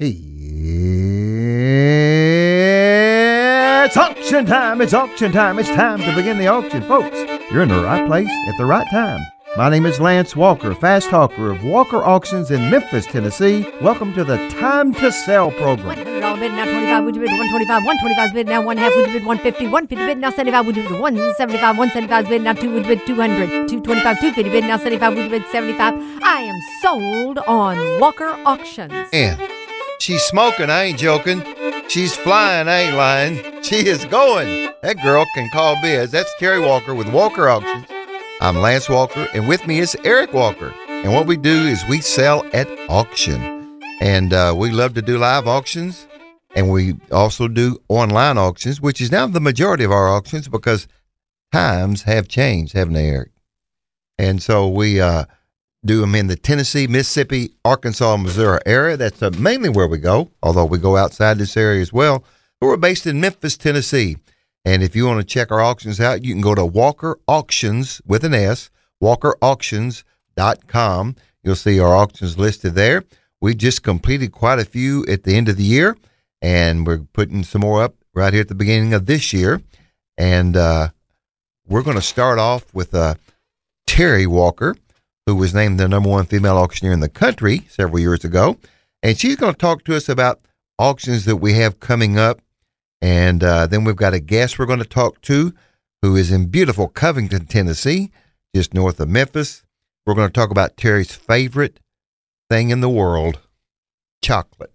It's auction time! It's auction time! It's time to begin the auction, folks. You're in the right place at the right time. My name is Lance Walker, fast talker of Walker Auctions in Memphis, Tennessee. Welcome to the Time to Sell program. $100 bid now 25 would you bid 125 125 bid now one half would you bid 150 150 bid now 75 would you bid 175 175 bid now 2 would you bid 200 225 250 bid now 75 would you bid 75 I am sold on Walker Auctions And she's smoking, I ain't joking. She's flying, I ain't lying. She is going. That girl can call biz. That's Terry Walker with Walker Auctions. I'm Lance Walker, and with me is Eric Walker. And what we do is we sell at auction. And uh, we love to do live auctions, and we also do online auctions, which is now the majority of our auctions because times have changed, haven't they, Eric? And so we uh, do them in the Tennessee, Mississippi, Arkansas, Missouri area. That's uh, mainly where we go, although we go outside this area as well. But we're based in Memphis, Tennessee. And if you want to check our auctions out, you can go to Walker Auctions with an S, walkerauctions.com. You'll see our auctions listed there. We just completed quite a few at the end of the year, and we're putting some more up right here at the beginning of this year. And uh, we're going to start off with uh, Terry Walker, who was named the number one female auctioneer in the country several years ago. And she's going to talk to us about auctions that we have coming up. And uh, then we've got a guest we're going to talk to who is in beautiful Covington, Tennessee, just north of Memphis. We're going to talk about Terry's favorite thing in the world chocolate.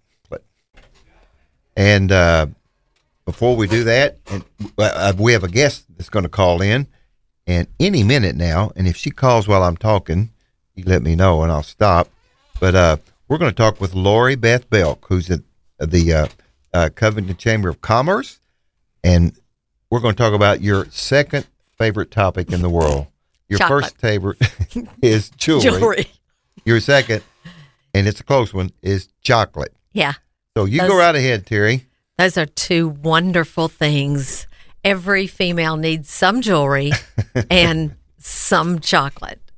And uh, before we do that, and, uh, we have a guest that's going to call in. And any minute now, and if she calls while I'm talking, you let me know and I'll stop. But uh, we're going to talk with Lori Beth Belk, who's at the uh, uh, Covington Chamber of Commerce, and we're going to talk about your second favorite topic in the world. Your Chocolate. first favorite is jewelry. Jewelry Your second, and it's a close one, is chocolate. Yeah So you go right ahead, Terry. those are two wonderful things every female needs some jewelry and some chocolate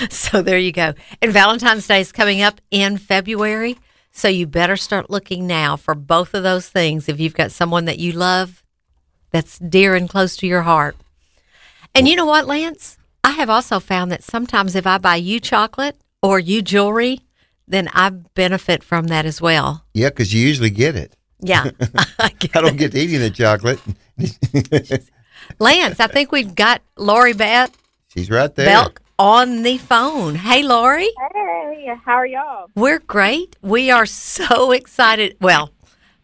so there you go and Valentine's Day is coming up in February so you better start looking now for both of those things if you've got someone that you love that's dear and close to your heart. And you know what, Lance? I have also found that sometimes if I buy you chocolate or you jewelry, then I benefit from that as well. Yeah, because you usually get it. Yeah. I get I don't it. get to eating the chocolate. Lance, I think we've got Lori Beth She's right there. Belk on the phone. Hey, Lori. Hey, how are y'all? We're great. We are so excited. Well,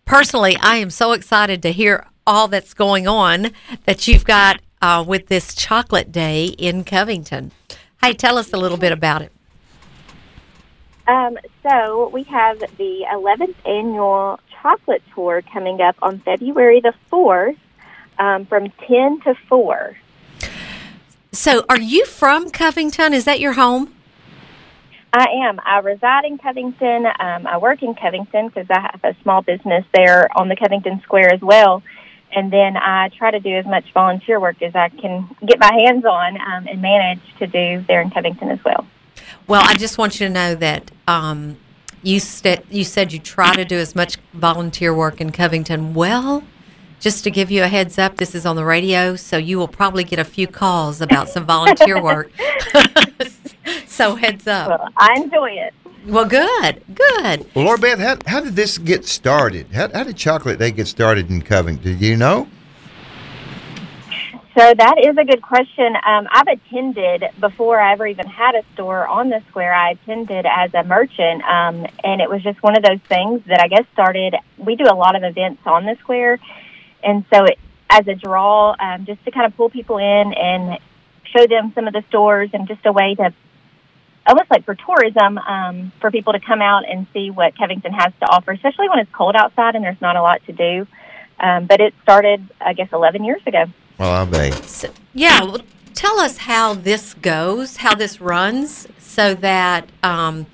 personally, I am so excited to hear all that's going on that you've got uh, with this chocolate day in Covington. Hey, tell us a little bit about it. Um, so we have the 11th annual chocolate tour coming up on February the 4th um, from 10 to 4. So, are you from Covington? Is that your home? I am. I reside in Covington. Um, I work in Covington because I have a small business there on the Covington Square as well. And then I try to do as much volunteer work as I can get my hands on um, and manage to do there in Covington as well. Well, I just want you to know that um, you st- you said you try to do as much volunteer work in Covington. Well, just to give you a heads up, this is on the radio, so you will probably get a few calls about some volunteer work. so heads up. Well, I enjoy it. Well, good, good. Well, Laura Beth, how, how did this get started? How, how did Chocolate Day get started in Covington? Do you know? So that is a good question. Um, I've attended before I ever even had a store on the square. I attended as a merchant, um, and it was just one of those things that I guess started. We do a lot of events on the square, and so it, as a draw, um, just to kind of pull people in and show them some of the stores, and just a way to almost like for tourism um, for people to come out and see what Covington has to offer, especially when it's cold outside and there's not a lot to do. Um, but it started, I guess, 11 years ago. Well, I bet. So, yeah, well, tell us how this goes, how this runs, so that um,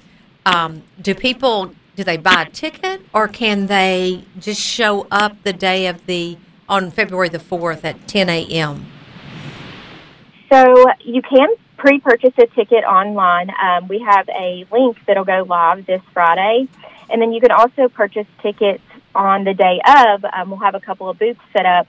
um, do people do they buy a ticket or can they just show up the day of the on February the fourth at ten a.m. So you can pre-purchase a ticket online. Um, we have a link that'll go live this Friday, And then you can also purchase tickets on the day of. Um, we'll have a couple of booths set up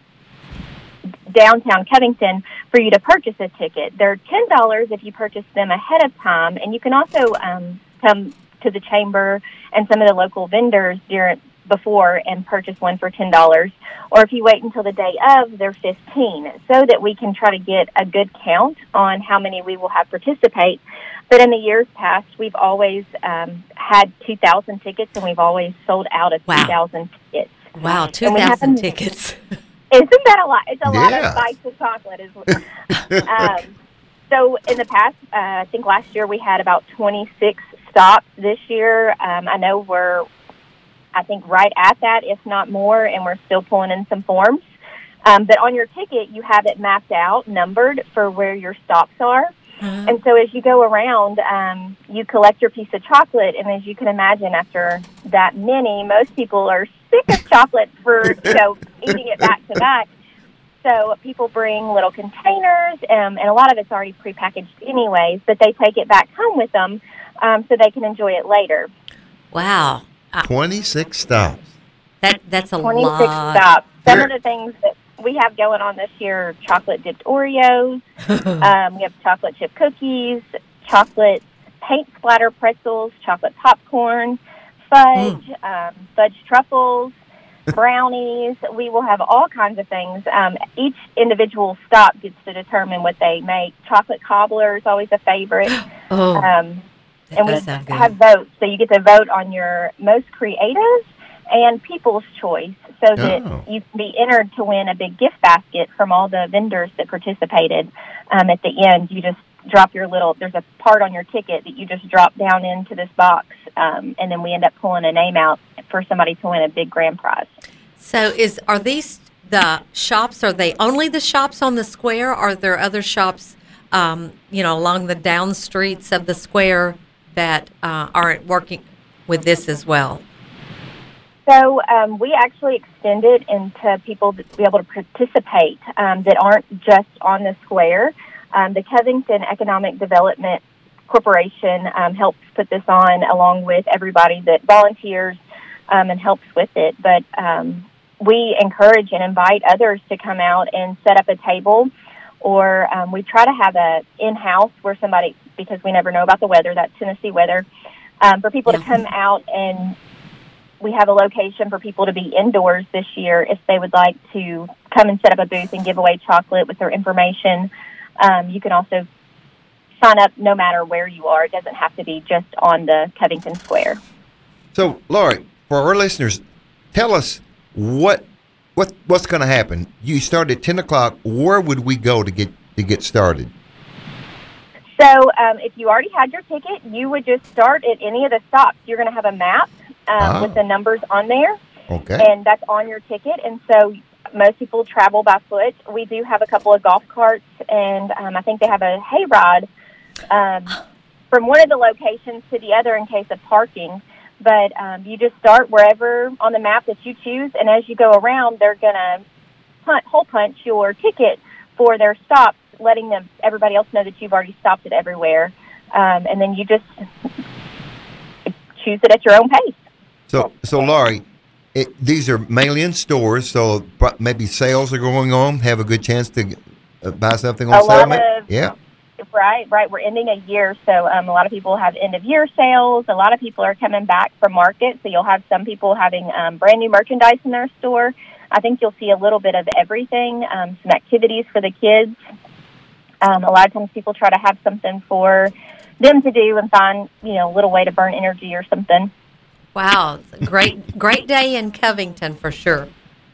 downtown Covington for you to purchase a ticket. They're ten dollars if you purchase them ahead of time, and you can also um, come to the chamber and some of the local vendors during before and purchase one for ten dollars. Or if you wait until the day of, they're fifteen, so that we can try to get a good count on how many we will have participate. But in the years past, we've always um, had two thousand tickets, and we've always sold out of Wow. two thousand tickets. Wow, And we 2,000 haven't- tickets. Isn't that a lot? It's a lot of bites of chocolate. Is um, so in the past, uh, I think last year we had about 26 stops. This year, um, I know we're, I think right at that, if not more, and we're still pulling in some forms. Um, but on your ticket, you have it mapped out, numbered for where your stops are. Uh-huh. And so as you go around, um, you collect your piece of chocolate, and as you can imagine, after that many, most people are sick of chocolate for you know eating it back to back. So people bring little containers, um, and a lot of it's already prepackaged anyways, but they take it back home with them um, so they can enjoy it later. Wow. Uh, Twenty six stops. that That's a 26 lot. stops. Some Here- of the things that we have going on this year are chocolate dipped Oreos. um, we have chocolate chip cookies, chocolate paint splatter pretzels, chocolate popcorn, fudge, um, fudge truffles, brownies. We will have all kinds of things. Um, each individual stop gets to determine what they make. Chocolate cobbler is always a favorite. oh, Um, that and we sound good. have votes. So you get to vote on your most creative and people's choice so that Oh. you can be entered to win a big gift basket from all the vendors that participated. Um, at the end, you just drop your little, there's a part on your ticket that you just drop down into this box, um, and then we end up pulling a name out for somebody to win a big grand prize. So is are these the shops? Are they only the shops on the square? Are there other shops, um, you know, along the down streets of the square that uh, are working with this as well? So um, we actually extend it into people to be able to participate um, that aren't just on the square. Um, the Covington Economic Development Corporation um, helps put this on along with everybody that volunteers um, and helps with it. But um, we encourage and invite others to come out and set up a table, or we try to have a in-house where somebody because we never know about the weather. That's Tennessee weather. Um, for people to come out and we have a location for people to be indoors this year if they would like to come and set up a booth and give away chocolate with their information. Um, you can also sign up no matter where you are. It doesn't have to be just on the Covington Square. So, Lori, for our listeners, tell us what what what's going to happen. You start at ten o'clock. Where would we go to get to get started? So um, if you already had your ticket, you would just start at any of the stops. You're going to have a map um, Ah. with the numbers on there. Okay. and that's on your ticket. And so most people travel by foot. We do have a couple of golf carts, and um, I think they have a hayride um, from one of the locations to the other in case of parking. But um, you just start wherever on the map that you choose, and as you go around, they're going to hole punch your ticket for their stops, letting them everybody else know that you've already stopped it everywhere, um, and then you just choose it at your own pace. So, so Laurie, it, these are mainly in stores, so maybe sales are going on. Have a good chance to uh, buy something on A sale. of- yeah. Right, right. We're ending a year, so um, a lot of people have end of year sales. A lot of people are coming back from market, so you'll have some people having um, brand new merchandise in their store. I think you'll see a little bit of everything, um, some activities for the kids. Um, a lot of times people try to have something for them to do and find, you know, a little way to burn energy or something. Wow, great great day in Covington for sure.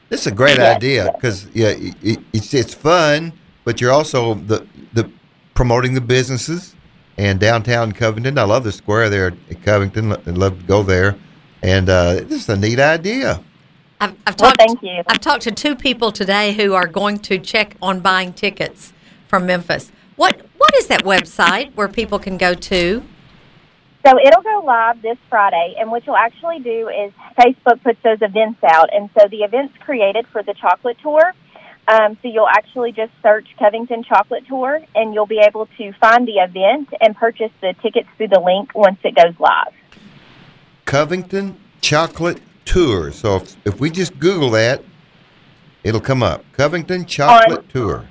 This is a great Yes, idea yes. because yeah, it, it, it's it's fun, but you're also the the promoting the businesses and downtown Covington. I love the square there at Covington. I'd love to go there, and uh, this is a neat idea. I've, I've Well, talked. thank you. I've talked to two people today who are going to check on buying tickets from Memphis. What What is that website where people can go to? So it'll go live this Friday, and what you'll actually do is Facebook puts those events out, and so the events created for the chocolate tour. Um, so you'll actually just search Covington Chocolate Tour, and you'll be able to find the event and purchase the tickets through the link once it goes live. Covington Chocolate Tour. So if, if we just Google that, it'll come up. Covington Chocolate Tour.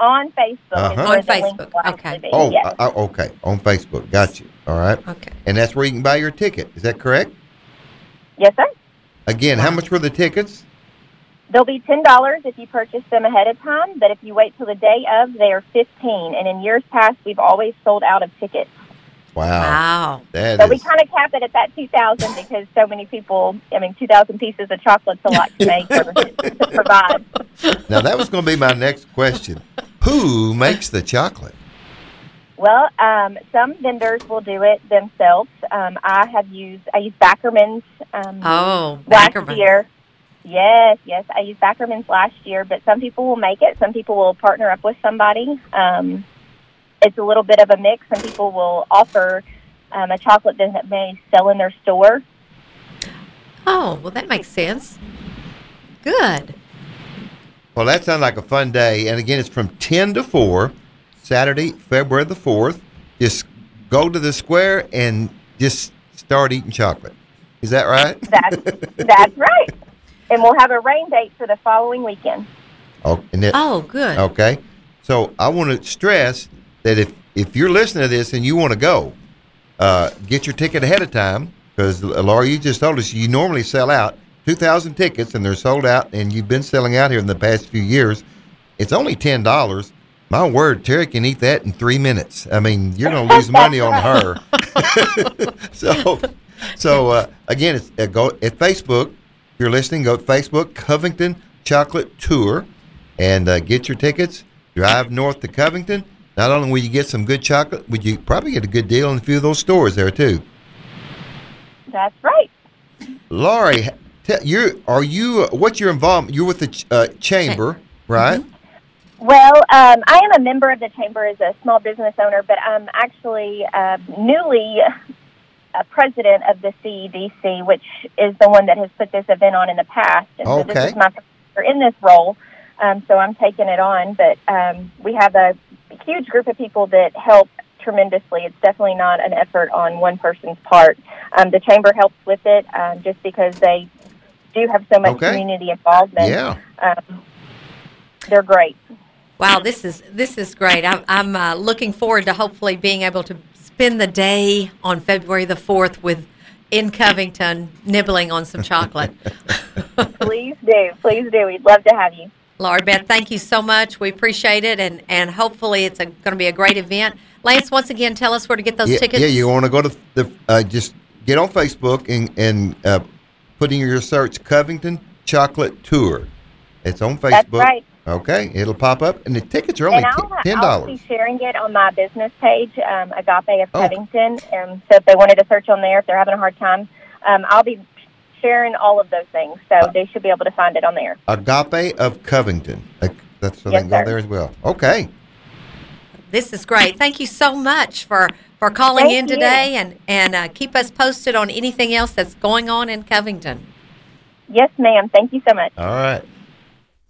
On Facebook. Uh-huh. On Facebook, okay. Oh, yes. uh, okay. On Facebook. Got you. All right. Okay. And that's where you can buy your ticket. Is that correct? yes, sir. Again, how much were the tickets? They'll be ten dollars if you purchase them ahead of time, but if you wait till the day of, they are fifteen. And in years past, we've always sold out of tickets. Wow. Wow. That So is. we kind of cap it at that two thousand because so many people. I mean, two thousand pieces of chocolate's a lot to make or to provide. Now that was going to be my next question. Who makes the chocolate? Well, um, some vendors will do it themselves. Um, I have used I used Backerman's um, Oh, last year. Yes, yes, I used Backerman's last year, but some people will make it. Some people will partner up with somebody. Um, it's a little bit of a mix. Some people will offer um, a chocolate that may sell in their store. Oh, well, that makes sense. Good. Well, that sounds like a fun day. And again, it's from 10 to 4, Saturday, February the 4th. Just go to the square and just start eating chocolate. Is that right? That's that's right. And we'll have a rain date for the following weekend. Oh, and it, Oh, good. okay. So I want to stress that if, if you're listening to this and you want to go, uh, get your ticket ahead of time because Laura, you just told us you normally sell out 2,000 tickets and they're sold out, and you've been selling out here in the past few years. It's only ten dollars. My word, Terry can eat that in three minutes. I mean, you're going to lose money on her. so, so uh, again, it's uh, go at Facebook. If you're listening, go to Facebook Covington Chocolate Tour, and uh, get your tickets. Drive north to Covington. Not only will you get some good chocolate, but you probably get a good deal in a few of those stores there too. That's right. Laurie, you are you? What's your involvement? You're with the ch- uh, chamber, right? Well, um, I am a member of the chamber as a small business owner, but I'm actually uh, newly a president of the CEDC, which is the one that has put this event on in the past. And so Okay. this is my first in this role, um, so I'm taking it on. But um, we have a huge group of people that help tremendously. It's definitely not an effort on one person's part. Um, the chamber helps with it um, just because they do have so much Okay. community involvement. Yeah. Um, they're great. Wow, this is this is great. I'm, I'm uh, looking forward to hopefully being able to spend the day on February the fourth with in Covington nibbling on some chocolate. Please do. Please do. We'd love to have you. Laura Beth, thank you so much. We appreciate it, and and hopefully it's going to be a great event. Lance, once again, tell us where to get those yeah, tickets. yeah, you want to go to the uh, just get on Facebook and and uh, put in your search Covington Chocolate Tour. It's on Facebook. That's right. Okay, it'll pop up, and the tickets are only And I'll, t- ten I'll be sharing it on my business page, um, Agape of Oh. Covington. Um, so if they wanted to search on there, if they're having a hard time, um, I'll be sharing all of those things. So Uh, they should be able to find it on there. Agape of Covington. That's so Yes, they can go sir. there as well. Okay. This is great. Thank you so much for for calling Thank in you. today, and and uh, keep us posted on anything else that's going on in Covington. Yes, ma'am. Thank you so much. All right.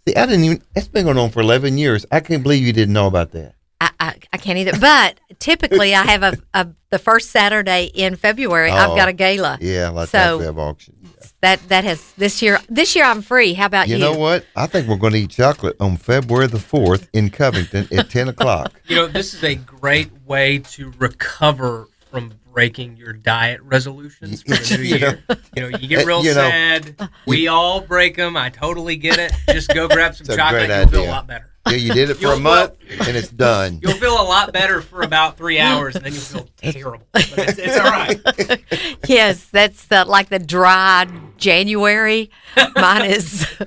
See, I didn't even. It's been going on for eleven years. I can't believe you didn't know about that. I, I, I can't either. But typically, I have a, a the first Saturday in February. Oh. I've got a gala. Yeah, like So- we have auction. That that has this year. This year I'm free. How about you? You know what? I think we're going to eat chocolate on February the fourth in Covington at ten o'clock. You know, this is a great way to recover from breaking your diet resolutions for the new You know. year. You know, you get eh, real You know. sad. We all break them. I totally get it. Just go grab some chocolate. great You'll feel a lot better. Yeah, you did it for a You'll- month and it's done. You'll feel a lot better for about three hours, and then you'll feel terrible. But it's, it's all right. yes, that's the like the dry January. Mine is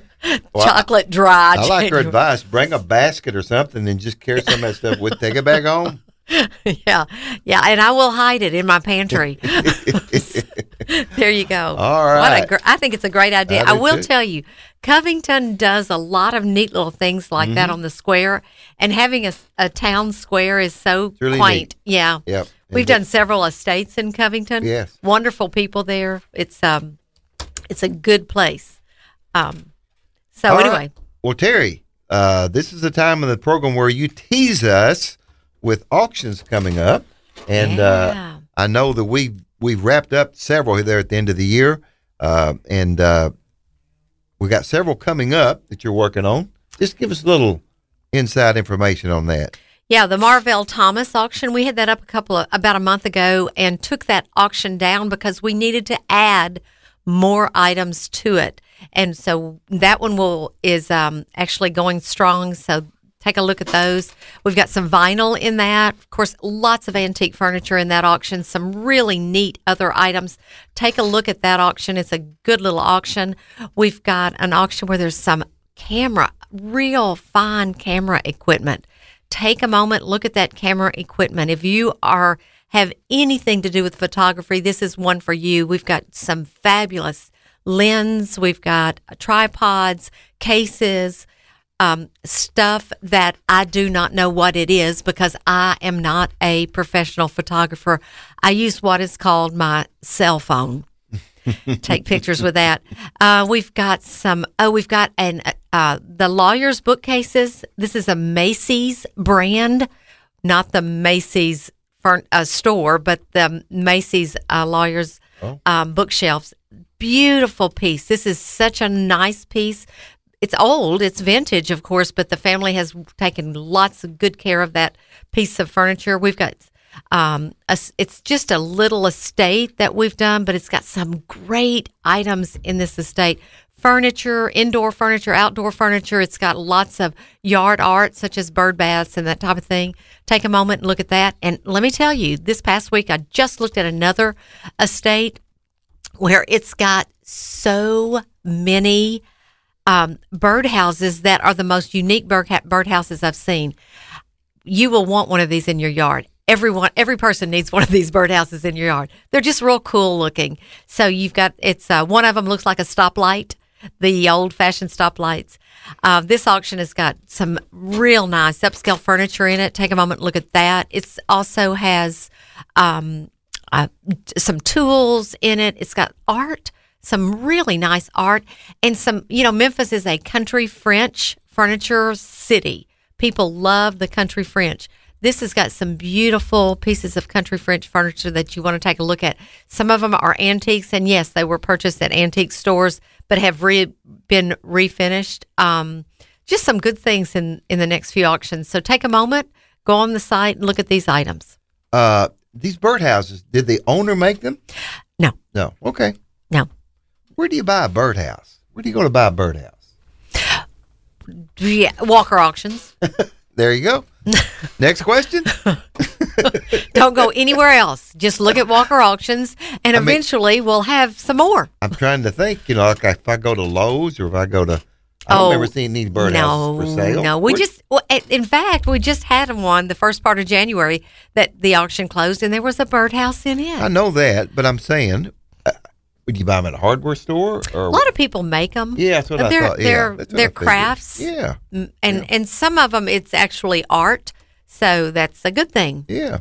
Well, chocolate dry. I like her January. advice. Bring a basket or something and just carry some of that stuff with. Take it back home. yeah, yeah, and I will hide it in my pantry. there you go. All What right. a gr- I think it's a great idea. I I, do will too. tell you, Covington does a lot of neat little things like that Mm-hmm. on the square, and having a town square is so really quaint. Yeah, Yep. we've And done several estates in Covington. Yes. wonderful people there. It's um, it's a good place. Um, so All right. anyway, Well, Terry, uh, this is the time of the program where you tease us with auctions coming up, and Yeah. uh, I know that we we've wrapped up several there at the end of the year. uh, and uh, we got several coming up that you're working on. Just give us a little inside information on that. Yeah, the Marvell Thomas auction, we had that up a couple of about a month ago and took that auction down because we needed to add more items to it. And so that one will is um, actually going strong. So take a look at those. We've got some vinyl in that. Of course, lots of antique furniture in that auction, some really neat other items. Take a look at that auction. It's a good little auction. We've got an auction where there's some camera, real fine camera equipment. Take a moment, look at that camera equipment. If you are have anything to do with photography, this is one for you. We've got some fabulous lens, we've got tripods, cases, um, stuff that I do not know what it is because I am not a professional photographer. I use what is called my cell phone. Take pictures with that. Uh, we've got some. Oh, we've got an uh, the lawyers bookcases. This is a Macey's brand, not the Macy's for, uh, store, but the Macey's uh, lawyers Oh. um, bookshelves. Beautiful piece. This is such a nice piece. It's old, it's vintage, of course, but the family has taken lots of good care of that piece of furniture. We've got, um, a, it's just a little estate that we've done, but it's got some great items in this estate furniture, indoor furniture, outdoor furniture. It's got lots of yard art, such as bird baths and that type of thing. Take a moment and look at that. And let me tell you, this past week, I just looked at another estate where it's got so many um, birdhouses that are the most unique bird birdhouses I've seen. You will want one of these in your yard. Everyone, every person needs one of these birdhouses in your yard. They're just real cool looking. So you've got it's uh, one of them looks like a stoplight, the old fashioned stoplights. Uh, this auction has got some real nice upscale furniture in it. Take a moment, look at that. It's also has um, uh, some tools in it. It's got art, some really nice art, and some. You know, Memphis is a country French furniture city. People love the country French. This has got some beautiful pieces of country French furniture that you want to take a look at. Some of them are antiques, and yes, they were purchased at antique stores, but have re- been refinished. Um, just some good things in in the next few auctions. So take a moment, go on the site, and look at these items. Uh, these birdhouses, did the owner make them? No, No. Okay. no. Where do you buy a birdhouse? Where do you go to buy a birdhouse? Yeah, Walker auctions. There you go. Next question. Don't go anywhere else. Just look at Walker auctions, and I mean- eventually we'll have some more. I'm trying to think. You know, like if I go to Lowe's or if I go to, I don't Oh, seeing these birdhouses no, for sale. no. We Where- just, well, in fact, we just had one the first part of January that the auction closed, and there was a birdhouse in it. I know that, but I'm saying, would you buy them at a hardware store or? a lot of people make them. yeah, that's what I they're, thought. Yeah, They're that's they're crafts. Yeah, and and some of them it's actually art, so that's a good thing. yeah.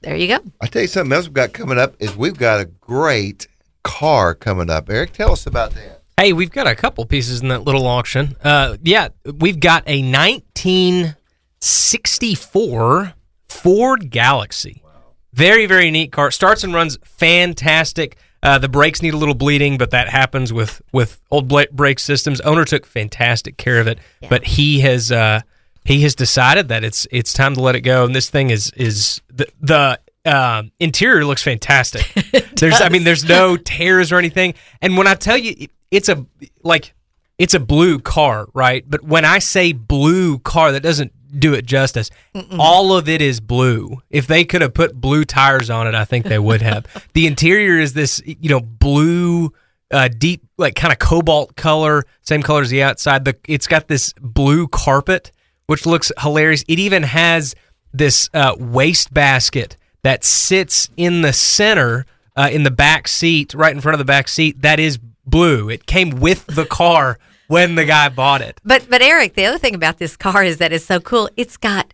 There you go. I tell you something else we've got coming up is we've got a great car coming up. Eric, tell us about that. Hey, we've got a couple pieces in that little auction. Uh, yeah, we've got a 1964 Ford Galaxie. Wow. Very, very neat car. Starts and runs fantastic. Uh, the brakes need a little bleeding, but that happens with with old brake systems. Owner took fantastic care of it, but he has uh, he has decided that it's it's time to let it go. And this thing is is the the uh, interior looks fantastic. there's I mean there's no tears or anything. And when I tell you it's a like it's a blue car, right? But when I say blue car, that doesn't do it justice. All of it is blue. If they could have put blue tires on it, I think they would have. the interior is this, you know, blue, uh, deep, like kind of cobalt color, same color as the outside. The it's got this blue carpet, which looks hilarious. It even has this uh, waste basket that sits in the center, uh, in the back seat, right in front of the back seat. That is blue. It came with the car when the guy bought it. But but Eric, the other thing about this car is that it's so cool. It's got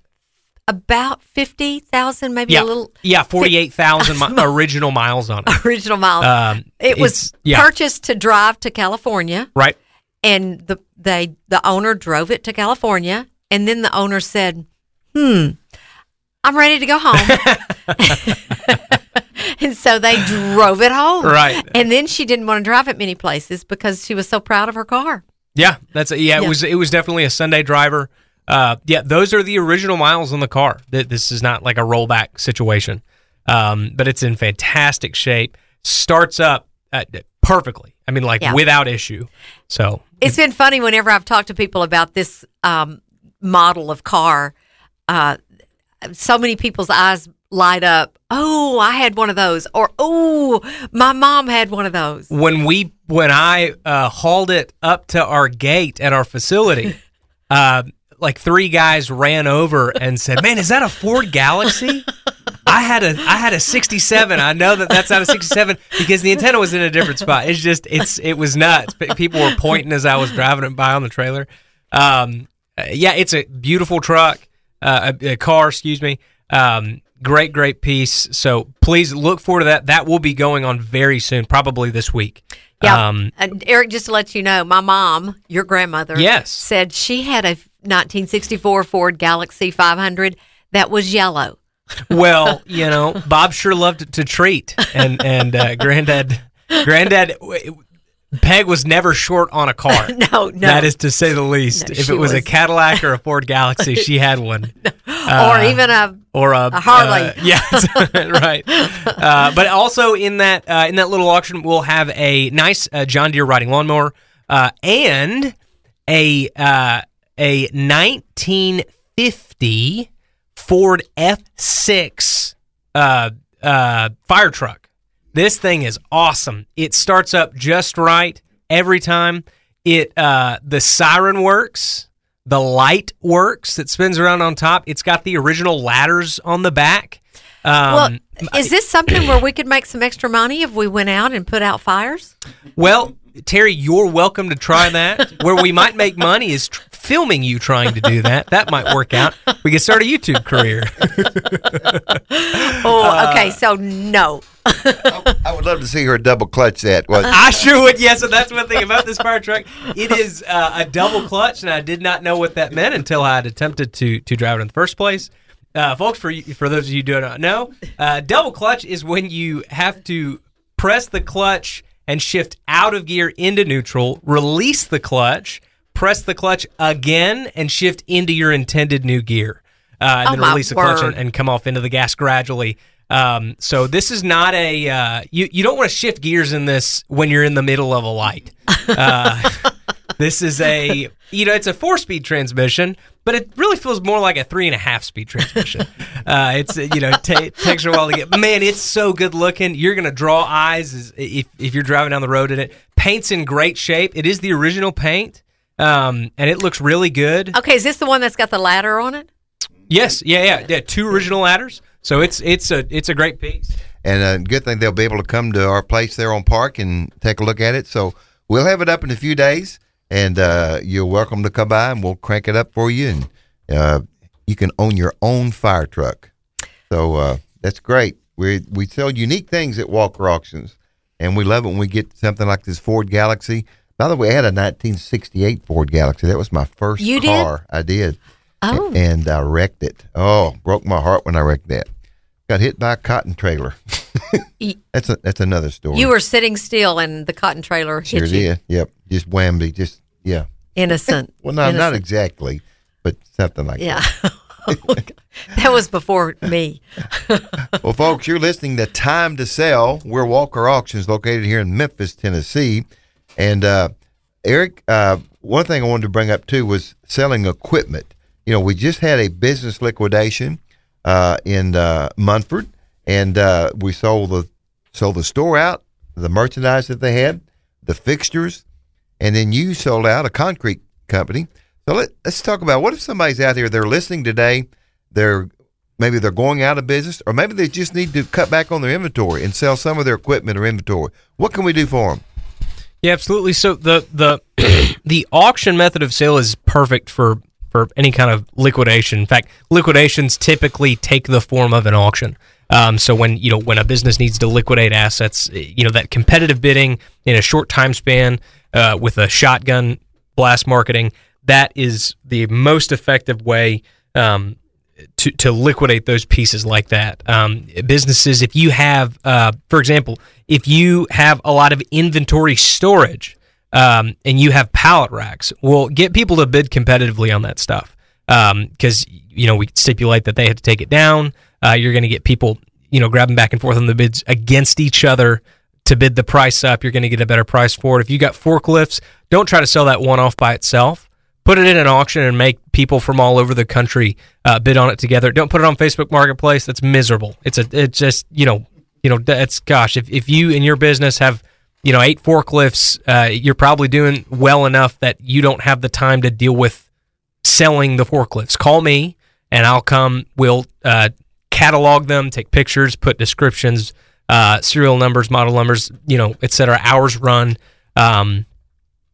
about fifty thousand, maybe Yeah, a little yeah, forty-eight thousand mi- original miles on it. original miles. Um, it was yeah. purchased to drive to California, Right. and the they the owner drove it to California, and then the owner said, "Hmm, I'm ready to go home. and so they drove it home. Right. And then she didn't want to drive it many places because she was so proud of her car. Yeah, that's a, yeah, Yeah. It was it was definitely a Sunday driver. Uh, yeah, those are the original miles on the car. This is not like a rollback situation, um, but it's in fantastic shape. Starts up uh, perfectly. I mean, like Yeah. without issue. So It's been funny whenever I've talked to people about this um, model of car. Uh, so many people's eyes light up. Oh, I had one of those, or oh, my mom had one of those. when we when I uh, hauled it up to our gate at our facility, uh, like three guys ran over and said, "Man, is that a Ford Galaxie?" I had a I had a '67. I know that that's not a '67 because the antenna was in a different spot. It's just it's it was nuts. People were pointing as I was driving it by on the trailer. Um, yeah, it's a beautiful truck, uh, a, a car. Excuse me. Um, great, great piece. So please look forward to that. That will be going on very soon, probably this week. Yeah. Um, and Eric, just to let you know, my mom, your grandmother, Yes. said she had a 1964 Ford Galaxie 500 that was yellow. well, you know, Bob sure loved to treat, and and uh, Granddad, Granddad, Peg was never short on a car. No, no. That is to say the least. No, if it was, a Cadillac or a Ford Galaxie, she had one. or even a or a, A Harley. uh, yeah, right. Uh, but also in that uh, in that little auction, we'll have a nice uh, John Deere riding lawnmower uh, and a uh, a 1950 Ford F6 uh, uh, fire truck. This thing is awesome. It starts up just right every time. It uh, the siren works. The light works that spins around on top. It's got the original ladders on the back. Um, well, is this something where we could make some extra money if we went out and put out fires? well, Terry, you're welcome to try that. Where we might make money is tr- filming you trying to do that. That might work out. We could start a YouTube career. Oh, Uh, okay. So no. I would love to see her double clutch that. Was I sure would. Yes, so that's one thing about this fire truck. It is uh, a double clutch, and I did not know what that meant until I had attempted to to drive it in the first place. Uh, folks, for for those of you who do not know, uh, double clutch is when you have to press the clutch and shift out of gear into neutral, release the clutch, press the clutch again, and shift into your intended new gear, uh, and Oh, then release the clutch and, and come off into the gas gradually. Um, so this is not a uh, you. You don't want to shift gears in this when you're in the middle of a light. Uh, this is a you know it's a four speed transmission, but it really feels more like a three and a half speed transmission. uh, it's you know it takes a while to get. Man, it's so good looking. You're gonna draw eyes if if you're driving down the road in it. Paint's in great shape. It is the original paint, um, and it looks really good. Okay, is this the one that's got the ladder on it? Yes, yeah, yeah, yeah. Two original ladders. So it's it's a it's a great piece. And a good thing they'll be able to come to our place there on Park and take a look at it. So we'll have it up in a few days, and uh, you're welcome to come by, and we'll crank it up for you, and uh, you can own your own fire truck. So uh, that's great. We we sell unique things at Walker Auctions, and we love it when we get something like this Ford Galaxie. By the way, I had a 1968 Ford Galaxie. That was my first You did? car. I did. Oh. And I wrecked it. Oh, broke my heart when I wrecked that. Got hit by a cotton trailer. That's a, that's another story. You were sitting still and the cotton trailer hit sure you. did. Yep. Just whammy. Just yeah. Innocent. Well, not not exactly, but something like that. Yeah. that was before me. Well, folks, you're listening to Time to Sell. We're Walker Auctions, located here in Memphis, Tennessee. And uh, Eric, uh, one thing I wanted to bring up too was selling equipment. You know, we just had a business liquidation uh, in uh, Munford, and uh, we sold the sold the store out, the merchandise that they had, the fixtures, and then you sold out a concrete company. So let, let's talk about what if somebody's out here, they're listening today, they're maybe they're going out of business, or maybe they just need to cut back on their inventory and sell some of their equipment or inventory. What can we do for them? Yeah, absolutely. So the the the auction method of sale is perfect for for any kind of liquidation. In fact, liquidations typically take the form of an auction. Um, so when you know when a business needs to liquidate assets, eh, you know that competitive bidding in a short time span uh, with a shotgun blast marketing that is the most effective way um, to, to liquidate those pieces like that. Um, businesses, if you have, uh, for example, if you have a lot of inventory storage um, and you have pallet racks, well, get people to bid competitively on that stuff because um, you know we stipulate that they have to take it down. Uh, you're going to get people you know grabbing back and forth on the bids against each other to bid the price up. You're going to get a better price for it. If you got forklifts, don't try to sell that one off by itself put it in an auction and make people from all over the country uh, bid on it together. Don't put it on Facebook Marketplace. That's miserable. It's a it's just you know you know it's gosh if if you in your business have you know eight forklifts, uh, you're probably doing well enough that you don't have the time to deal with selling the forklifts. Call me and I'll come. We'll uh, catalog them, take pictures, put descriptions, uh, serial numbers, model numbers, you know, et cetera, hours run. Um,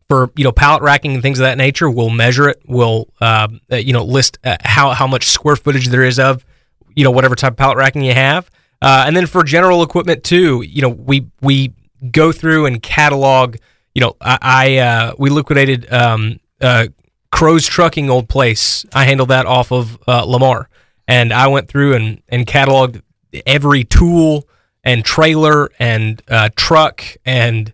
for you know pallet racking and things of that nature. We'll measure it. We'll uh, uh, you know list uh, how how much square footage there is of you know whatever type of pallet racking you have. Uh, and then for general equipment too, you know we we go through and catalog. You know I, I uh, we liquidated um, uh, Crow's Trucking old place. I handled that off of uh, Lamar, and I went through and and cataloged every tool and trailer and uh truck and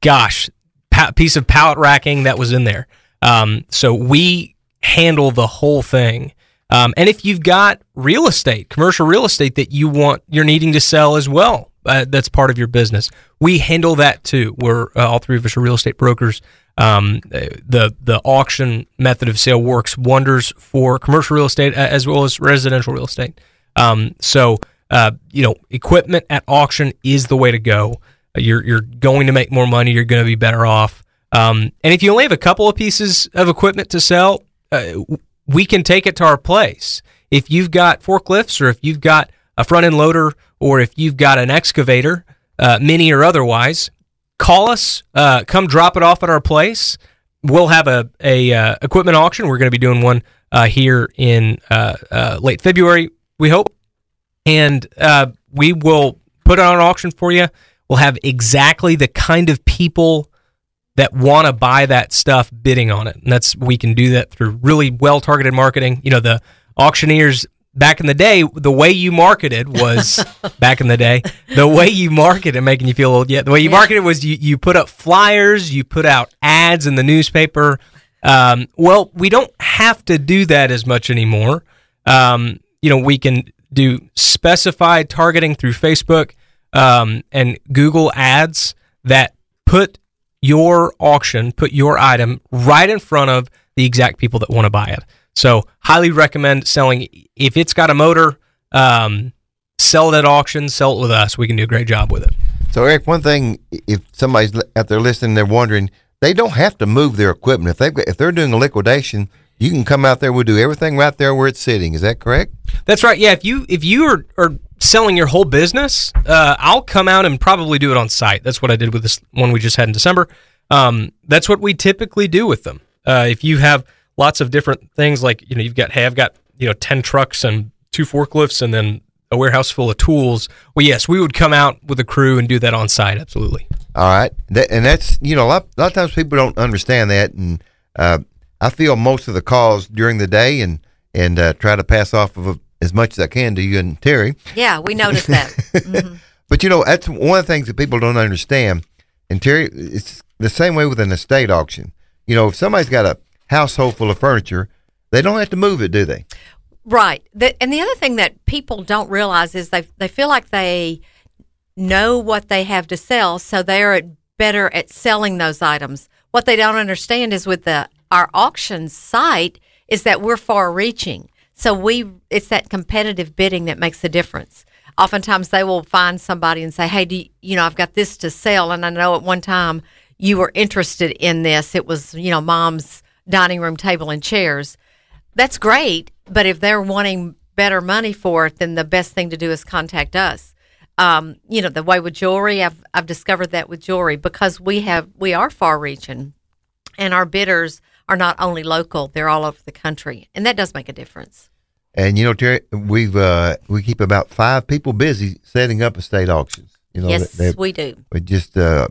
gosh pa- piece of pallet racking that was in there. Um, so we handle the whole thing. Um, and if you've got real estate, commercial real estate that you want, you're needing to sell as well, uh, that's part of your business. We handle that too. We're uh, all three of us are real estate brokers. Um, the the auction method of sale works wonders for commercial real estate as well as residential real estate. Um, so uh, you know, equipment at auction is the way to go. You're you're going to make more money. You're going to be better off. Um, and if you only have a couple of pieces of equipment to sell, uh, we can take it to our place. If you've got forklifts, or if you've got a front end loader, or if you've got an excavator, uh, mini or otherwise, call us. Uh, come drop it off at our place. We'll have a a uh, equipment auction. We're going to be doing one uh, here in uh, late February, we hope, and we will put it on auction for you We'll have exactly the kind of people that want to buy that stuff bidding on it. And that's we can do that through really well targeted marketing. You know, the auctioneers back in the day, the way you marketed was back in the day, the way you marketed, making you feel old. Yeah, the way you yeah. marketed was you, you put up flyers, you put out ads in the newspaper. Um, well, we don't have to do that as much anymore. Um, you know, we can do specified targeting through Facebook um, and Google ads that put your auction, put your item right in front of the exact people that want to buy it. So, highly recommend selling. If it's got a motor, um, sell it at auction, sell it with us. We can do a great job with it. So, Eric, one thing, if somebody's out there listening, they're wondering, they don't have to move their equipment. If they've if they're doing a liquidation, you can come out there. We'll do everything right there where it's sitting. Is that correct? That's right. Yeah. If you if you are, are selling your whole business, uh, I'll come out and probably do it on site. That's what I did with this one we just had in December. Um, that's what we typically do with them. Uh, if you have lots of different things, like you know, you've got hey, I've got you know ten trucks and two forklifts, and then a warehouse full of tools. Well, yes, we would come out with a crew and do that on site. Absolutely. All right, that, and that's you know a lot, a lot of times people don't understand that, and uh, I feel most of the calls during the day and and uh, try to pass off of a, as much as I can to you and Terry. Yeah, we noticed that. Mm-hmm. but you know, that's one of the things that people don't understand. And Terry, it's the same way with an estate auction. You know, if somebody's got a household full of furniture, they don't have to move it, do they? Right. The, and the other thing that people don't realize is they they feel like they know what they have to sell, so they are better at selling those items. What they don't understand is with the our auction site is that we're far reaching. So we it's that competitive bidding that makes the difference. Oftentimes they will find somebody and say, "Hey, do you, you know, I've got this to sell and I know at one time you were interested in this. It was, you know, mom's dining room table and chairs." That's great, but if they're wanting better money for it, then the best thing to do is contact us. Um, you know, the way with jewelry, I've I've discovered that with jewelry because we have we are far reaching and our bidders are not only local; they're all over the country, and that does make a difference. And you know, Terry, we've uh, we keep about five people busy setting up estate auctions. You know, yes, they, we do. We just uh,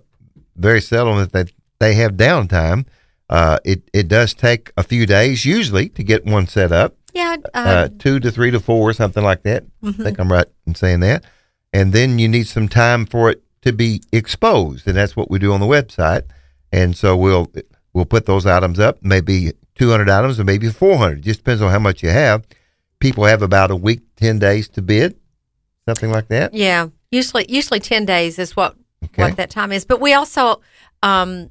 very seldom that they they have downtime. Uh, it it does take a few days usually to get one set up. Yeah, uh, uh, two to three to four, something like that. Mm-hmm. I think I'm right in saying that. And then you need some time for it to be exposed, and that's what we do on the website. And so we'll we'll put those items up, maybe 200 items or maybe 400. It just depends on how much you have. People have about a week, 10 days to bid, something like that. yeah. Usually, usually ten days is what Okay. what that time is. But we also um,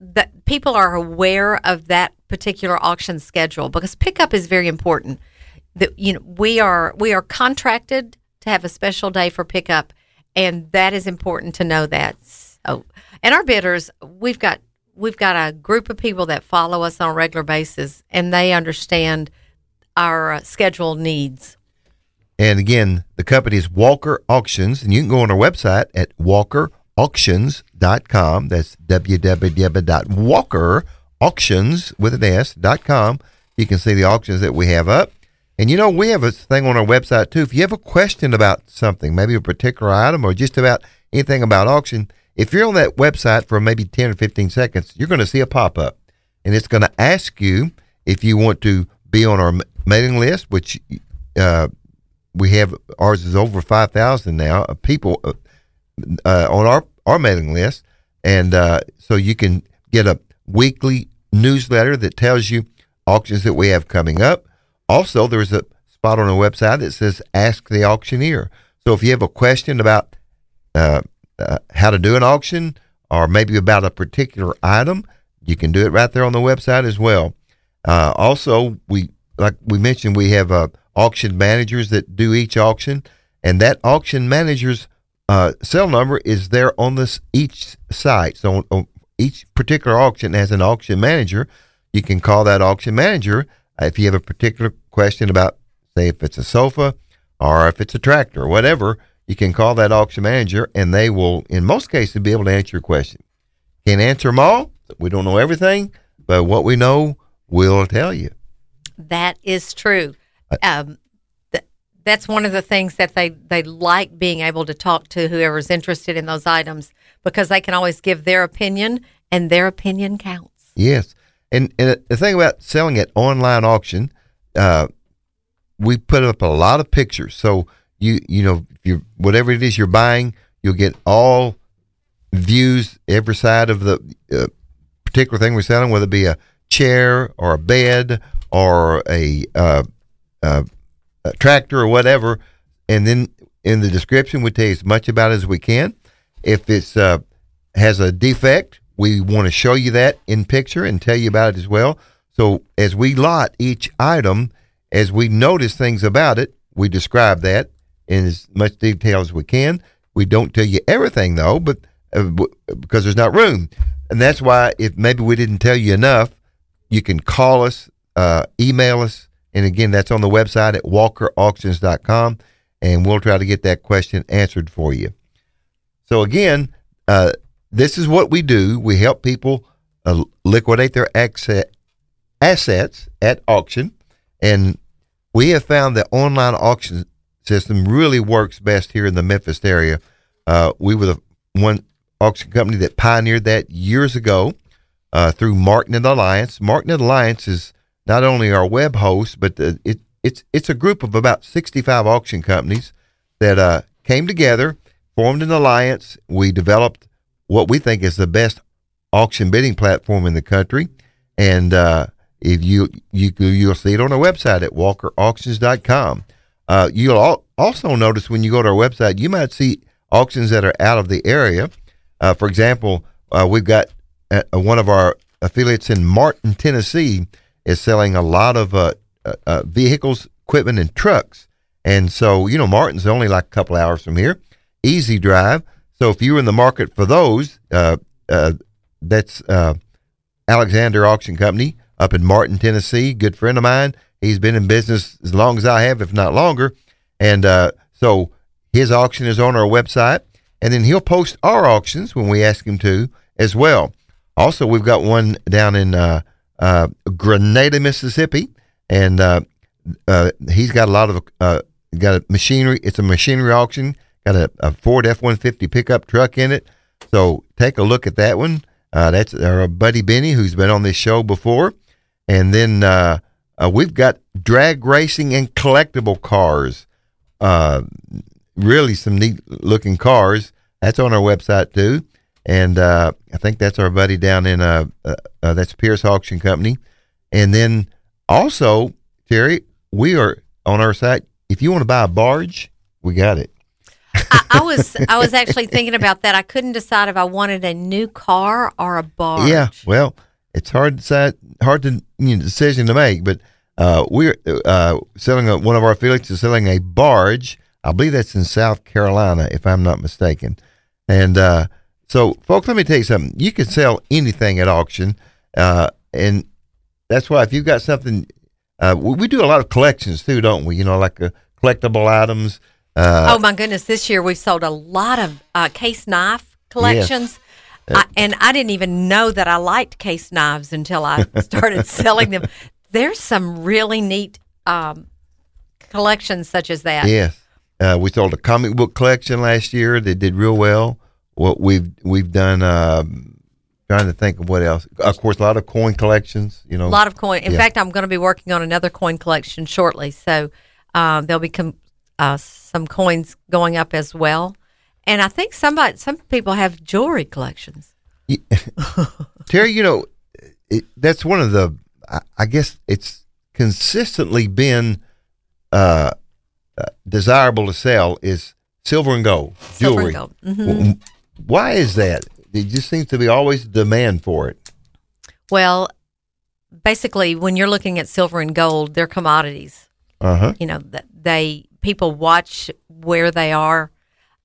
that people are aware of that particular auction schedule because pickup is very important. That you know we are we are contracted to have a special day for pickup, and that is important to know that. So, and our bidders, we've got we've got a group of people that follow us on a regular basis, and they understand our uh, schedule needs. And again, the company is Walker Auctions, and you can go on our website at walkerauctions.com. That's www.walkerauctions with an S dot com. You can see the auctions that we have up. And you know, we have a thing on our website too. If you have a question about something, maybe a particular item or just about anything about auction, if you're on that website for maybe 10 or 15 seconds, you're going to see a pop up. And it's going to ask you if you want to be on our mailing list, which uh, we have ours is over 5,000 now of people uh, uh, on our, our mailing list. And uh, so you can get a weekly newsletter that tells you auctions that we have coming up. Also, there's a spot on the website that says Ask the Auctioneer. So if you have a question about uh, uh, how to do an auction or maybe about a particular item, you can do it right there on the website as well. Uh, also, we like we mentioned, we have uh, auction managers that do each auction, and that auction manager's uh, cell number is there on this each site. So on, on each particular auction has an auction manager. You can call that auction manager uh, if you have a particular question about, say, if it's a sofa or if it's a tractor or whatever. You can call that auction manager, and they will, in most cases, be able to answer your question. Can't answer them all. We don't know everything, but what we know, we'll tell you. That is true. Um, th- that's one of the things that they, they like being able to talk to whoever's interested in those items because they can always give their opinion and their opinion counts. Yes, and and the thing about selling at online auction, uh, we put up a lot of pictures. So you you know you whatever it is you're buying, you'll get all views every side of the uh, particular thing we're selling, whether it be a chair or a bed or a, uh, uh, a tractor or whatever. And then in the description, we tell you as much about it as we can. If it's uh, has a defect, we want to show you that in picture and tell you about it as well. So as we lot each item, as we notice things about it, we describe that in as much detail as we can. We don't tell you everything though, but uh, because there's not room, and that's why if maybe we didn't tell you enough, you can call us, uh, email us, and again that's on the website at walkerauctions.com, and we'll try to get that question answered for you. So again, uh, this is what we do. We help people uh, liquidate their asset, assets at auction, and we have found that online auction system really works best here in the Memphis area. Uh, we were the one auction company that pioneered that years ago uh, through and Alliance. MarkNet Alliance is not only our web host, but the, it, it's it's a group of about 65 auction companies that uh, came together, formed an alliance. We developed what we think is the best auction bidding platform in the country, and uh, if you you you'll see it on our website at walkerauctions.com. Uh, you'll al- also notice when you go to our website, you might see auctions that are out of the area. Uh, for example, uh, we've got uh, one of our affiliates in Martin, Tennessee, is selling a lot of uh, vehicles, equipment, and trucks. And so, you know, Martin's only like a couple hours from here, easy drive. So if you're in the market for those, uh, uh, that's uh, Alexander Auction Company up in Martin, Tennessee. Good friend of mine. He's been in business as long as I have, if not longer. And uh, so his auction is on our website. And then he'll post our auctions when we ask him to as well. Also, we've got one down in uh, uh, Grenada, Mississippi. And he's got a lot of got machinery. It's a machinery auction. Got a, a Ford F one fifty pickup truck in it. So take a look at that one. Uh, that's our buddy Benny, who's been on this show before. And then uh, Uh, we've got drag racing and collectible cars. Uh, really, some neat looking cars. That's on our website too, and uh, I think that's our buddy down in uh that's Pierce Auction Company. And then also, Terry, we are on our site. If you want to buy a barge, we got it. I, was I was actually thinking about that. I couldn't decide if I wanted a new car or a barge. Yeah, well, it's hard to decide, hard to you know, decision to make. But uh, we're uh, selling a, one of our affiliates is selling a barge. I believe that's in South Carolina, if I'm not mistaken. And uh, so, folks, let me tell you something. You can sell anything at auction, uh, and that's why if you've got something, uh, we, we, do a lot of collections too, don't we? You know, like uh, collectible items. Oh my goodness! This year we've sold a lot of case knife collections. Yes. I, and I didn't even know that I liked case knives until I started selling them. There's some really neat um, collections such as that. Yes, uh, we sold a comic book collection last year that did real well. What we've we've done. Uh, trying to think of what else. Of course, a lot of coin collections. You know, a lot of coin. In yeah. fact, I'm going to be working on another coin collection shortly, so um, there'll be com- uh, some coins going up as well. And I think somebody, some people have jewelry collections. Yeah. Terry, you know, it, that's one of the. I, I, guess it's consistently been uh, uh, desirable to sell is silver and gold silver jewelry. And gold. Mm-hmm. Why is that? It just seems to be always demand for it. Well, basically, when you're looking at silver and gold, they're commodities. Uh-huh. You know, they people watch where they are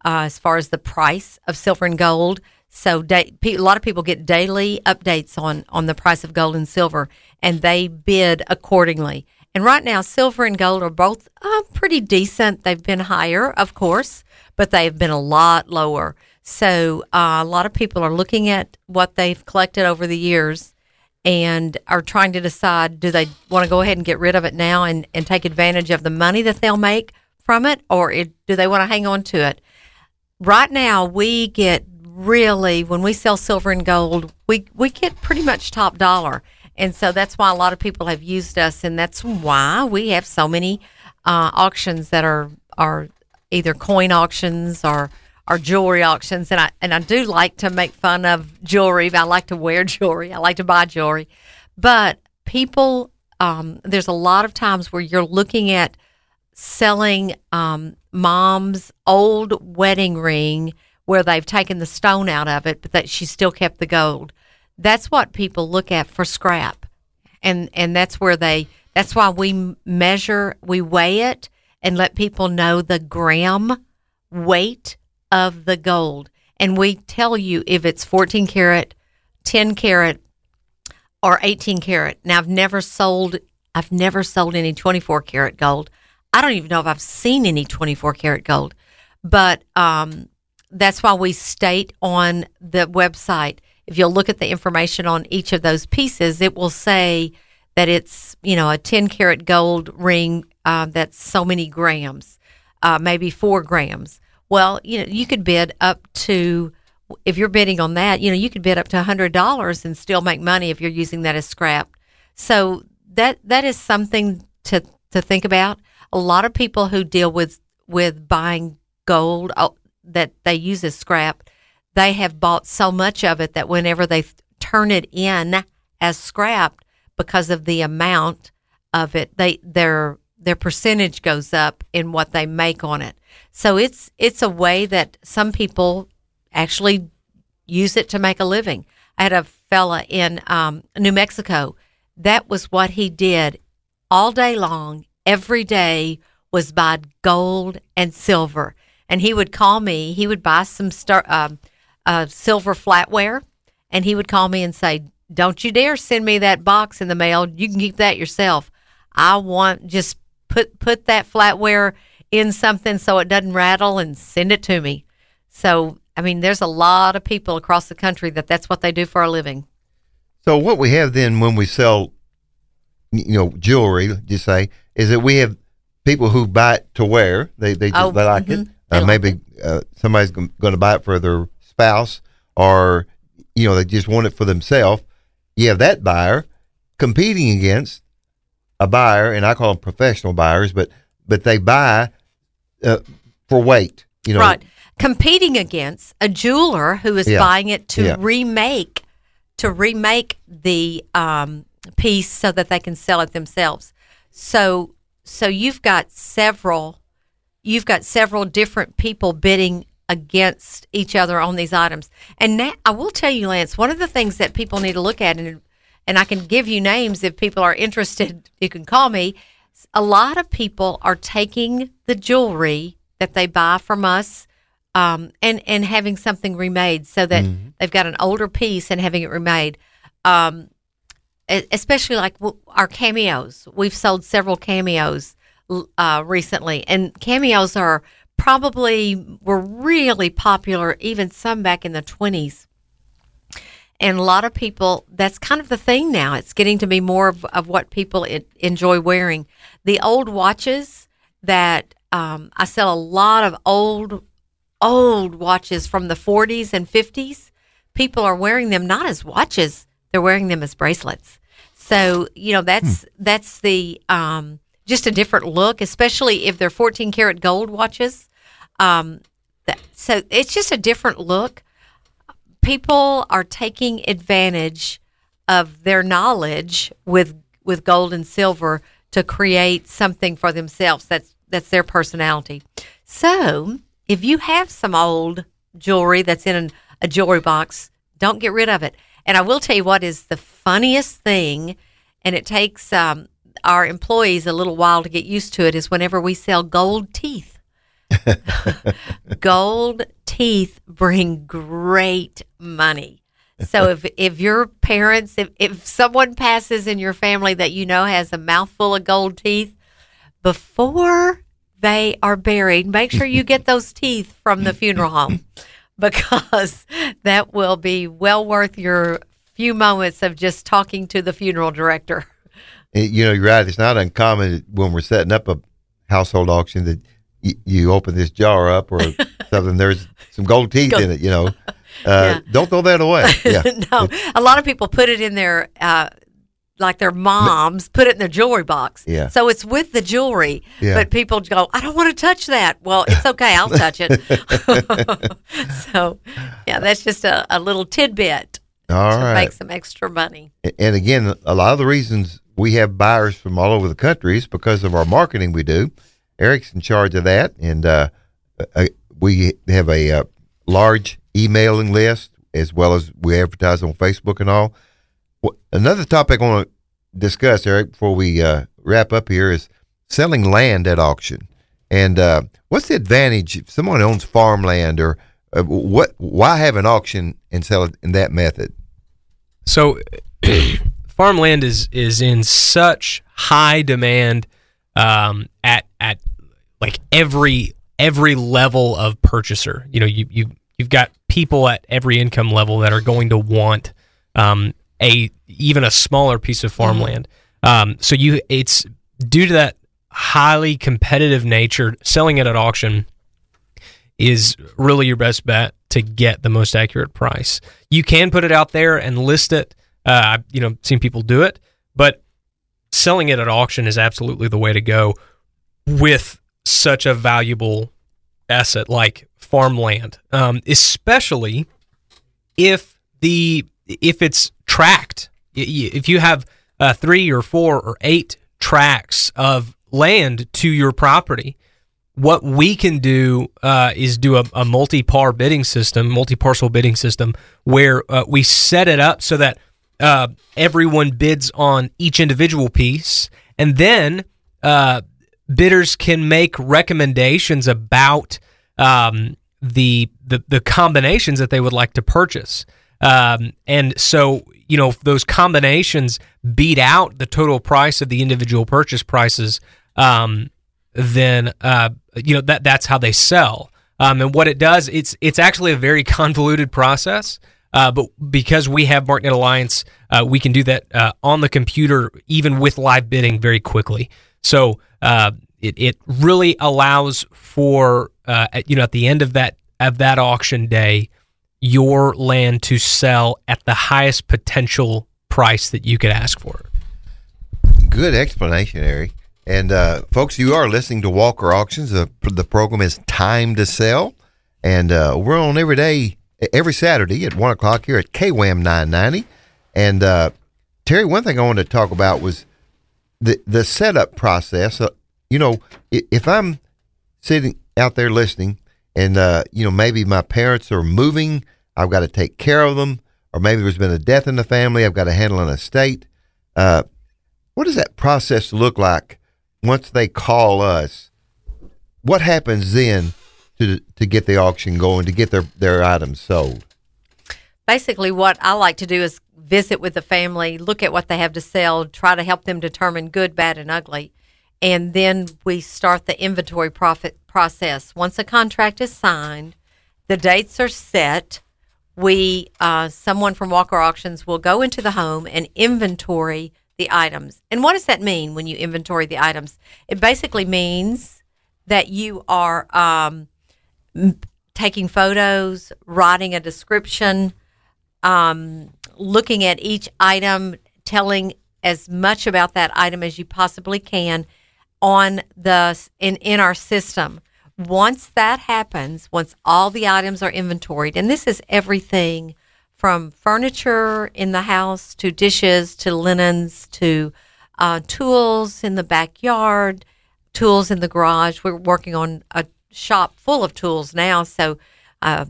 uh, as far as the price of silver and gold. So a lot of people get daily updates on on the price of gold and silver, and they bid accordingly. And right now, silver and gold are both uh, pretty decent. They've been higher, of course, but they've been a lot lower. So uh, a lot of people are looking at what they've collected over the years and are trying to decide do they want to go ahead and get rid of it now and, and take advantage of the money that they'll make from it, or it, do they want to hang on to it? right now we get really when we sell silver and gold, we we get pretty much top dollar. And so that's why a lot of people have used us, and that's why we have so many uh, auctions that are are either coin auctions or or jewelry auctions. And I and I do like to make fun of jewelry. But I like to wear jewelry. I like to buy jewelry, but people, um, there's a lot of times where you're looking at selling um, mom's old wedding ring where they've taken the stone out of it, but that she still kept the gold. That's what people look at for scrap, and and that's where they. That's why we measure, we weigh it, and let people know the gram weight of the gold, and we tell you if it's 14 karat, 10 karat, or 18 karat. Now I've never sold. I've never sold any 24 karat gold. I don't even know if I've seen any 24 karat gold, but um, that's why we state on the website. If you'll look at the information on each of those pieces, it will say that it's you know a 10 karat gold ring uh, that's so many grams, uh, maybe four grams. Well, you know you could bid up to if you're bidding on that, you know you could bid up to hundred dollars and still make money if you're using that as scrap. So that that is something to to think about a lot of people who deal with with buying gold uh, that they use as scrap, they have bought so much of it that whenever they turn it in as scrap because of the amount of it, they their their percentage goes up in what they make on it. So it's it's a way that some people actually use it to make a living. I had a fella in um, New Mexico. That was what he did all day long every day was buy gold and silver. And he would call me. He would buy some star, uh, uh, silver flatware, and he would call me and say, "Don't you dare send me that box in the mail. You can keep that yourself. I want just put put that flatware in something so it doesn't rattle and send it to me." So I mean, there's a lot of people across the country that that's what they do for a living. So what we have then when we sell, you know, jewelry, just say, is that we have people who buy it to wear. They they just oh, they like mm-hmm. it. Uh, like maybe it. Uh, somebody's going to buy it for their spouse, or you know they just want it for themselves. You have that buyer competing against a buyer, and I call them professional buyers, but but they buy uh, for weight. You know, right. Competing against a jeweler who is Yeah. buying it to Yeah. remake to remake the um, piece so that they can sell it themselves. So so you've got several you've got several different people bidding against each other on these items. And now I will tell you, Lance, one of the things that people need to look at, and and I can give you names if people are interested. You can call me. A lot of people are taking the jewelry that they buy from us um, and and having something remade so that they've got an older piece and having it remade. Um, especially like our cameos. We've sold several cameos uh, recently, and cameos are probably were really popular, even some back in the twenties. And a lot of people, that's kind of the thing now. It's getting to be more of, of what people en- enjoy wearing. The old watches that um, I sell a lot of old, old watches from the 40s and 50s. People are wearing them not as watches; they're wearing them as bracelets. So you know that's that's the um, just a different look, especially if they're 14 karat gold watches. Um, that, so it's just a different look. People are taking advantage of their knowledge with with gold and silver to create something for themselves. That's that's their personality. So if you have some old jewelry that's in an, a jewelry box don't get rid of it and i will tell you what is the funniest thing and it takes um, our employees a little while to get used to it is whenever we sell gold teeth gold teeth bring great money. So if if your parents if, if someone passes in your family that you know has a mouthful of gold teeth before they are buried, make sure you get those teeth from the funeral home because that will be well worth your few moments of just talking to the funeral director. You know, you're right. It's not uncommon when we're setting up a household auction that you, you open this jar up or something. There's some gold teeth in it. You know, uh, don't throw that away. Yeah, no, a lot of people put it in their, uh, like their moms put it in their jewelry box. Yeah. So it's with the jewelry, Yeah. but people go, I don't want to touch that. Well, it's okay, I'll touch it. so, yeah, that's just a, a little tidbit all to right. make some extra money. And again, a lot of the reasons we have buyers from all over the country is because of our marketing we do. Eric's in charge of that, and uh, uh, we have a uh, large emailing list as well as we advertise on Facebook and all. Wh- Another topic I want to discuss, Eric, before we uh, wrap up here is selling land at auction. And uh, what's the advantage if someone owns farmland or uh, what? Why have an auction and sell it in that method? So, farmland is is in such high demand um, at at like every every level of purchaser. You know, you you you've got people at every income level that are going to want um, a even a smaller piece of farmland. Um, so you it's due to that highly competitive nature. Selling it at auction is really your best bet to get the most accurate price. You can put it out there and list it. Uh, I've you know seen people do it, but selling it at auction is absolutely the way to go with such a valuable asset like farmland, um, especially if the if it's y- If you have uh, three or four or eight tracks of land to your property, what we can do uh, is do a, a multi-par bidding system, multi-parcel bidding system, where uh, we set it up so that uh, everyone bids on each individual piece, and then uh, bidders can make recommendations about um, the, the the combinations that they would like to purchase. Um, and so, you know, those combinations beat out the total price of the individual purchase prices, um, then uh, you know that that's how they sell. Um, and what it does, it's it's actually a very convoluted process. Uh, but because we have MarkNet Alliance, uh, we can do that uh, on the computer, even with live bidding, very quickly. So uh, it it really allows for uh, at, you know at the end of that of that auction day, your land to sell at the highest potential price that you could ask for. Good explanation, Eric. And uh, folks, you are listening to Walker Auctions. The, the program is Time to Sell, and uh, we're on every day, every Saturday at one o'clock here at KWAM 990. And uh, Terry, one thing I wanted to talk about was the the setup process. Uh, you know, if I'm sitting out there listening, and uh, you know maybe my parents are moving, I've got to take care of them, or maybe there's been a death in the family, I've got to handle an estate. Uh, what does that process look like once they call us? What happens then to to get the auction going to get their their items sold? Basically, what I like to do is visit with the family, look at what they have to sell, try to help them determine good, bad, and ugly. And then we start the inventory profit process. Once a contract is signed, the dates are set. We, uh, someone from Walker Auctions will go into the home and inventory the items. And what does that mean when you inventory the items? It basically means that you are um, taking photos, writing a description, um, looking at each item, telling as much about that item as you possibly can on the in in our system. Once that happens, once all the items are inventoried, and this is everything from furniture in the house to dishes to linens to uh, tools in the backyard, tools in the garage. We're working on a shop full of tools now, so uh,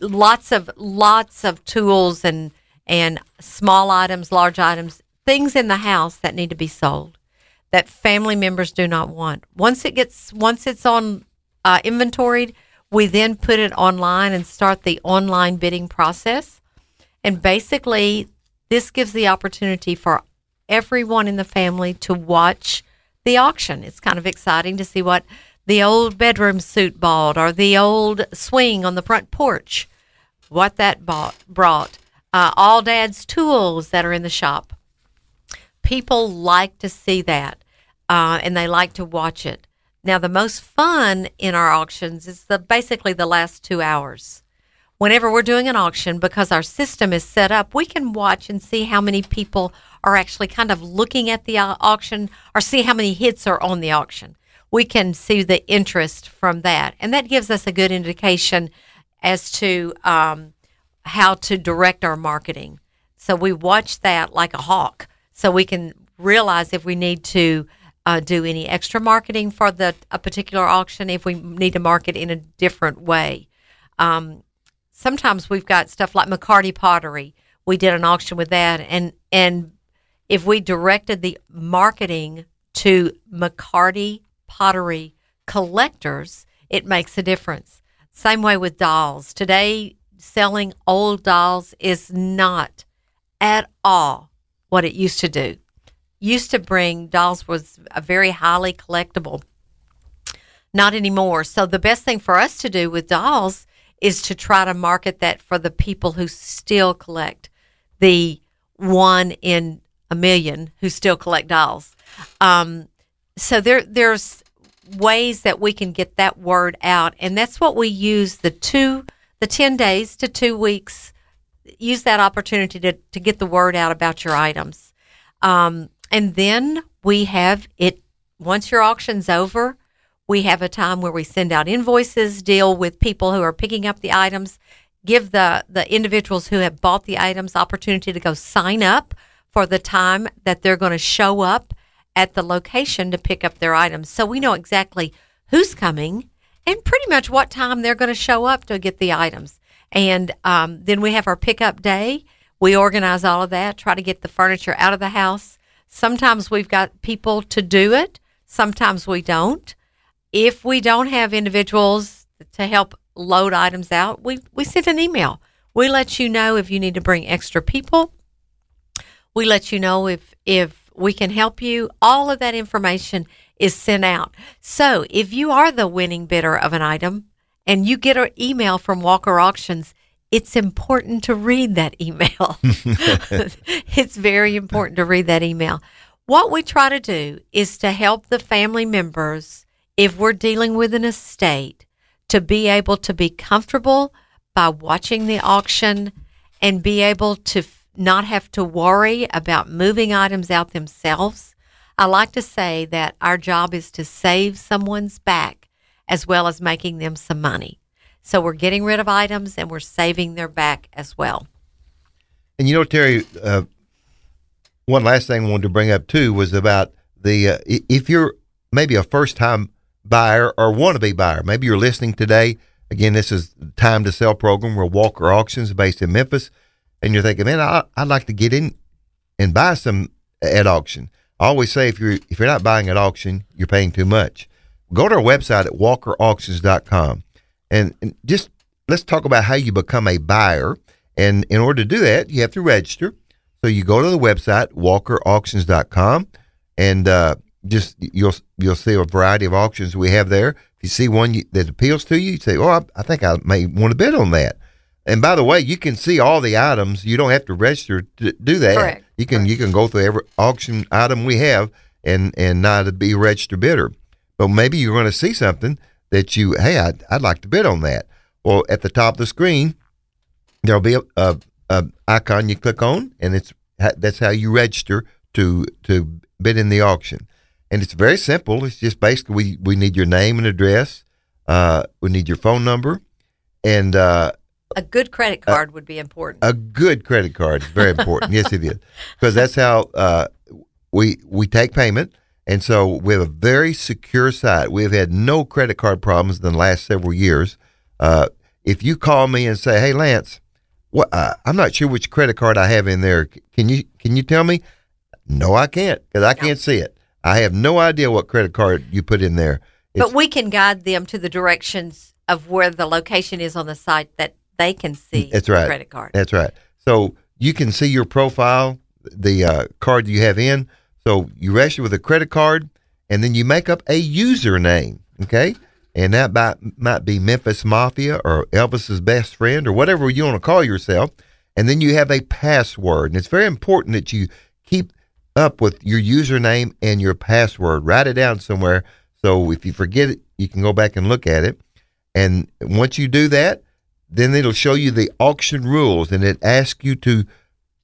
lots of lots of tools and and small items, large items, things in the house that need to be sold that family members do not want. Once it gets once it's on uh, inventoried, we then put it online and start the online bidding process. And basically, this gives the opportunity for everyone in the family to watch the auction. It's kind of exciting to see what the old bedroom suit bought or the old swing on the front porch, what that bought, brought, uh, all dad's tools that are in the shop. People like to see that uh, and they like to watch it. Now, the most fun in our auctions is the basically the last two hours. Whenever we're doing an auction, because our system is set up, we can watch and see how many people are actually kind of looking at the auction or see how many hits are on the auction we can see the interest from that. And that gives us a good indication as to um, how to direct our marketing. So we watch that like a hawk so we can realize if we need to uh, do any extra marketing for the a particular auction, if we need to market in a different way. Um, sometimes we've got stuff like McCarty pottery. We did an auction with that, and and if we directed the marketing to McCarty pottery collectors, it makes a difference. Same way with dolls. Today, selling old dolls is not at all what it used to do. Used to bring dolls was a very highly collectible. Not anymore. So the best thing for us to do with dolls is to try to market that for the people who still collect the one in a million who still collect dolls. Um, so there there's ways that we can get that word out and that's what we use the two the 10 days to two weeks use that opportunity to, to get the word out about your items um, and then we have it once your auction's over we have a time where we send out invoices deal with people who are picking up the items give the the individuals who have bought the items opportunity to go sign up for the time that they're going to show up at the location to pick up their items. So we know exactly who's coming and pretty much what time they're going to show up to get the items. And um, then we have our pickup day. We organize all of that, try to get the furniture out of the house. Sometimes we've got people to do it, sometimes we don't. If we don't have individuals to help load items out, we, we send an email. We let you know if you need to bring extra people. We let you know if if we can help you. All of that information is sent out. So if you are the winning bidder of an item and you get an email from Walker Auctions, it's important to read that email. it's very important to read that email. What we try to do is to help the family members, if we're dealing with an estate, to be able to be comfortable by watching the auction and be able to not have to worry about moving items out themselves. I like to say that our job is to save someone's back as well as making them some money. So we're getting rid of items and we're saving their back as well. And you know, Terry, uh, one last thing I wanted to bring up too was about the uh, if you're maybe a first time buyer or want to be buyer, maybe you're listening today. Again, this is Time to Sell program. We're Walker Auctions based in Memphis, and you're thinking, man, I, I'd like to get in and buy some at auction. I always say if you're if you're not buying at auction, you're paying too much. Go to our website at walkerauctions.com and, and just let's talk about how you become a buyer. And in order to do that, you have to register. So you go to the website walkerauctions.com and uh, just you'll you'll see a variety of auctions we have there. If you see one you, that appeals to you, you say, "Oh, I, I think I may want to bid on that." And by the way, you can see all the items. You don't have to register to do that. Correct. You can you can go through every auction item we have and and not be a registered bidder. But maybe you're going to see something that you, hey, I'd, I'd like to bid on that. Well, at the top of the screen, there'll be a, a, a icon you click on, and it's that's how you register to to bid in the auction. And it's very simple. It's just basically we, we need your name and address. Uh, we need your phone number, and uh, A good credit card would be important. a good credit card is very important. yes, it is because that's how uh, we we take payment, and so we have a very secure site. We have had no credit card problems in the last several years. Uh, if you call me and say, "Hey, Lance, what uh, I'm not sure which credit card I have in there. Can you can you tell me?" No, I can't because I can't see it. I have no idea what credit card you put in there. but we can guide them to the directions of where the location is on the site that they can see That's the right. credit card. That's right. So you can see your profile, the uh, card you have in. So you register with a credit card, and then you make up a username. Okay, and that might, might be Memphis Mafia or Elvis's best friend or whatever you want to call yourself. And then you have a password, and it's very important that you keep up with your username and your password. Write it down somewhere. So if you forget it, you can go back and look at it. And once you do that, then it'll show you the auction rules and it asks you to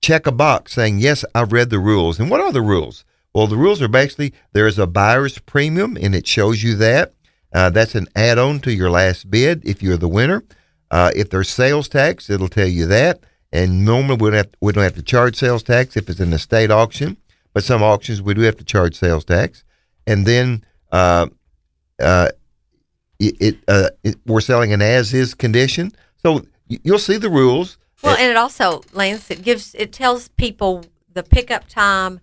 check a box saying, Yes, I've read the rules. And what are the rules? Well, the rules are basically there is a buyer's premium and it shows you that. Uh, that's an add on to your last bid if you're the winner. Uh, if there's sales tax, it'll tell you that. And normally we don't, have, we don't have to charge sales tax if it's an estate auction, but some auctions we do have to charge sales tax. And then uh, uh, it, uh, it we're selling an as is condition. So you'll see the rules. Well, and it also, Lance, it gives it tells people the pickup time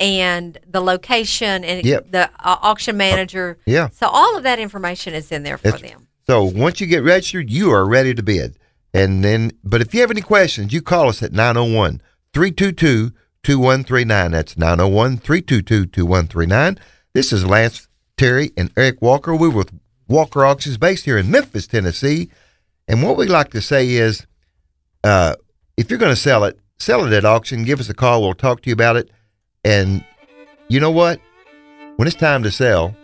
and the location and Yep. the uh, auction manager. Yeah. So all of that information is in there for them. So once you get registered, you are ready to bid. And then, but if you have any questions, you call us at 901 322 2139. That's 901 322 2139. This is Lance Terry and Eric Walker. We're with Walker Auctions based here in Memphis, Tennessee. And what we like to say is uh, if you're going to sell it, sell it at auction. Give us a call. We'll talk to you about it. And you know what? When it's time to sell,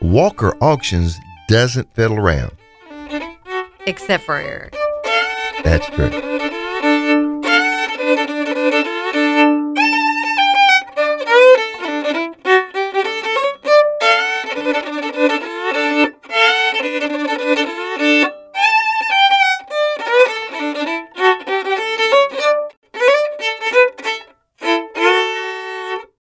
Walker Auctions doesn't fiddle around. Except for Eric. That's true.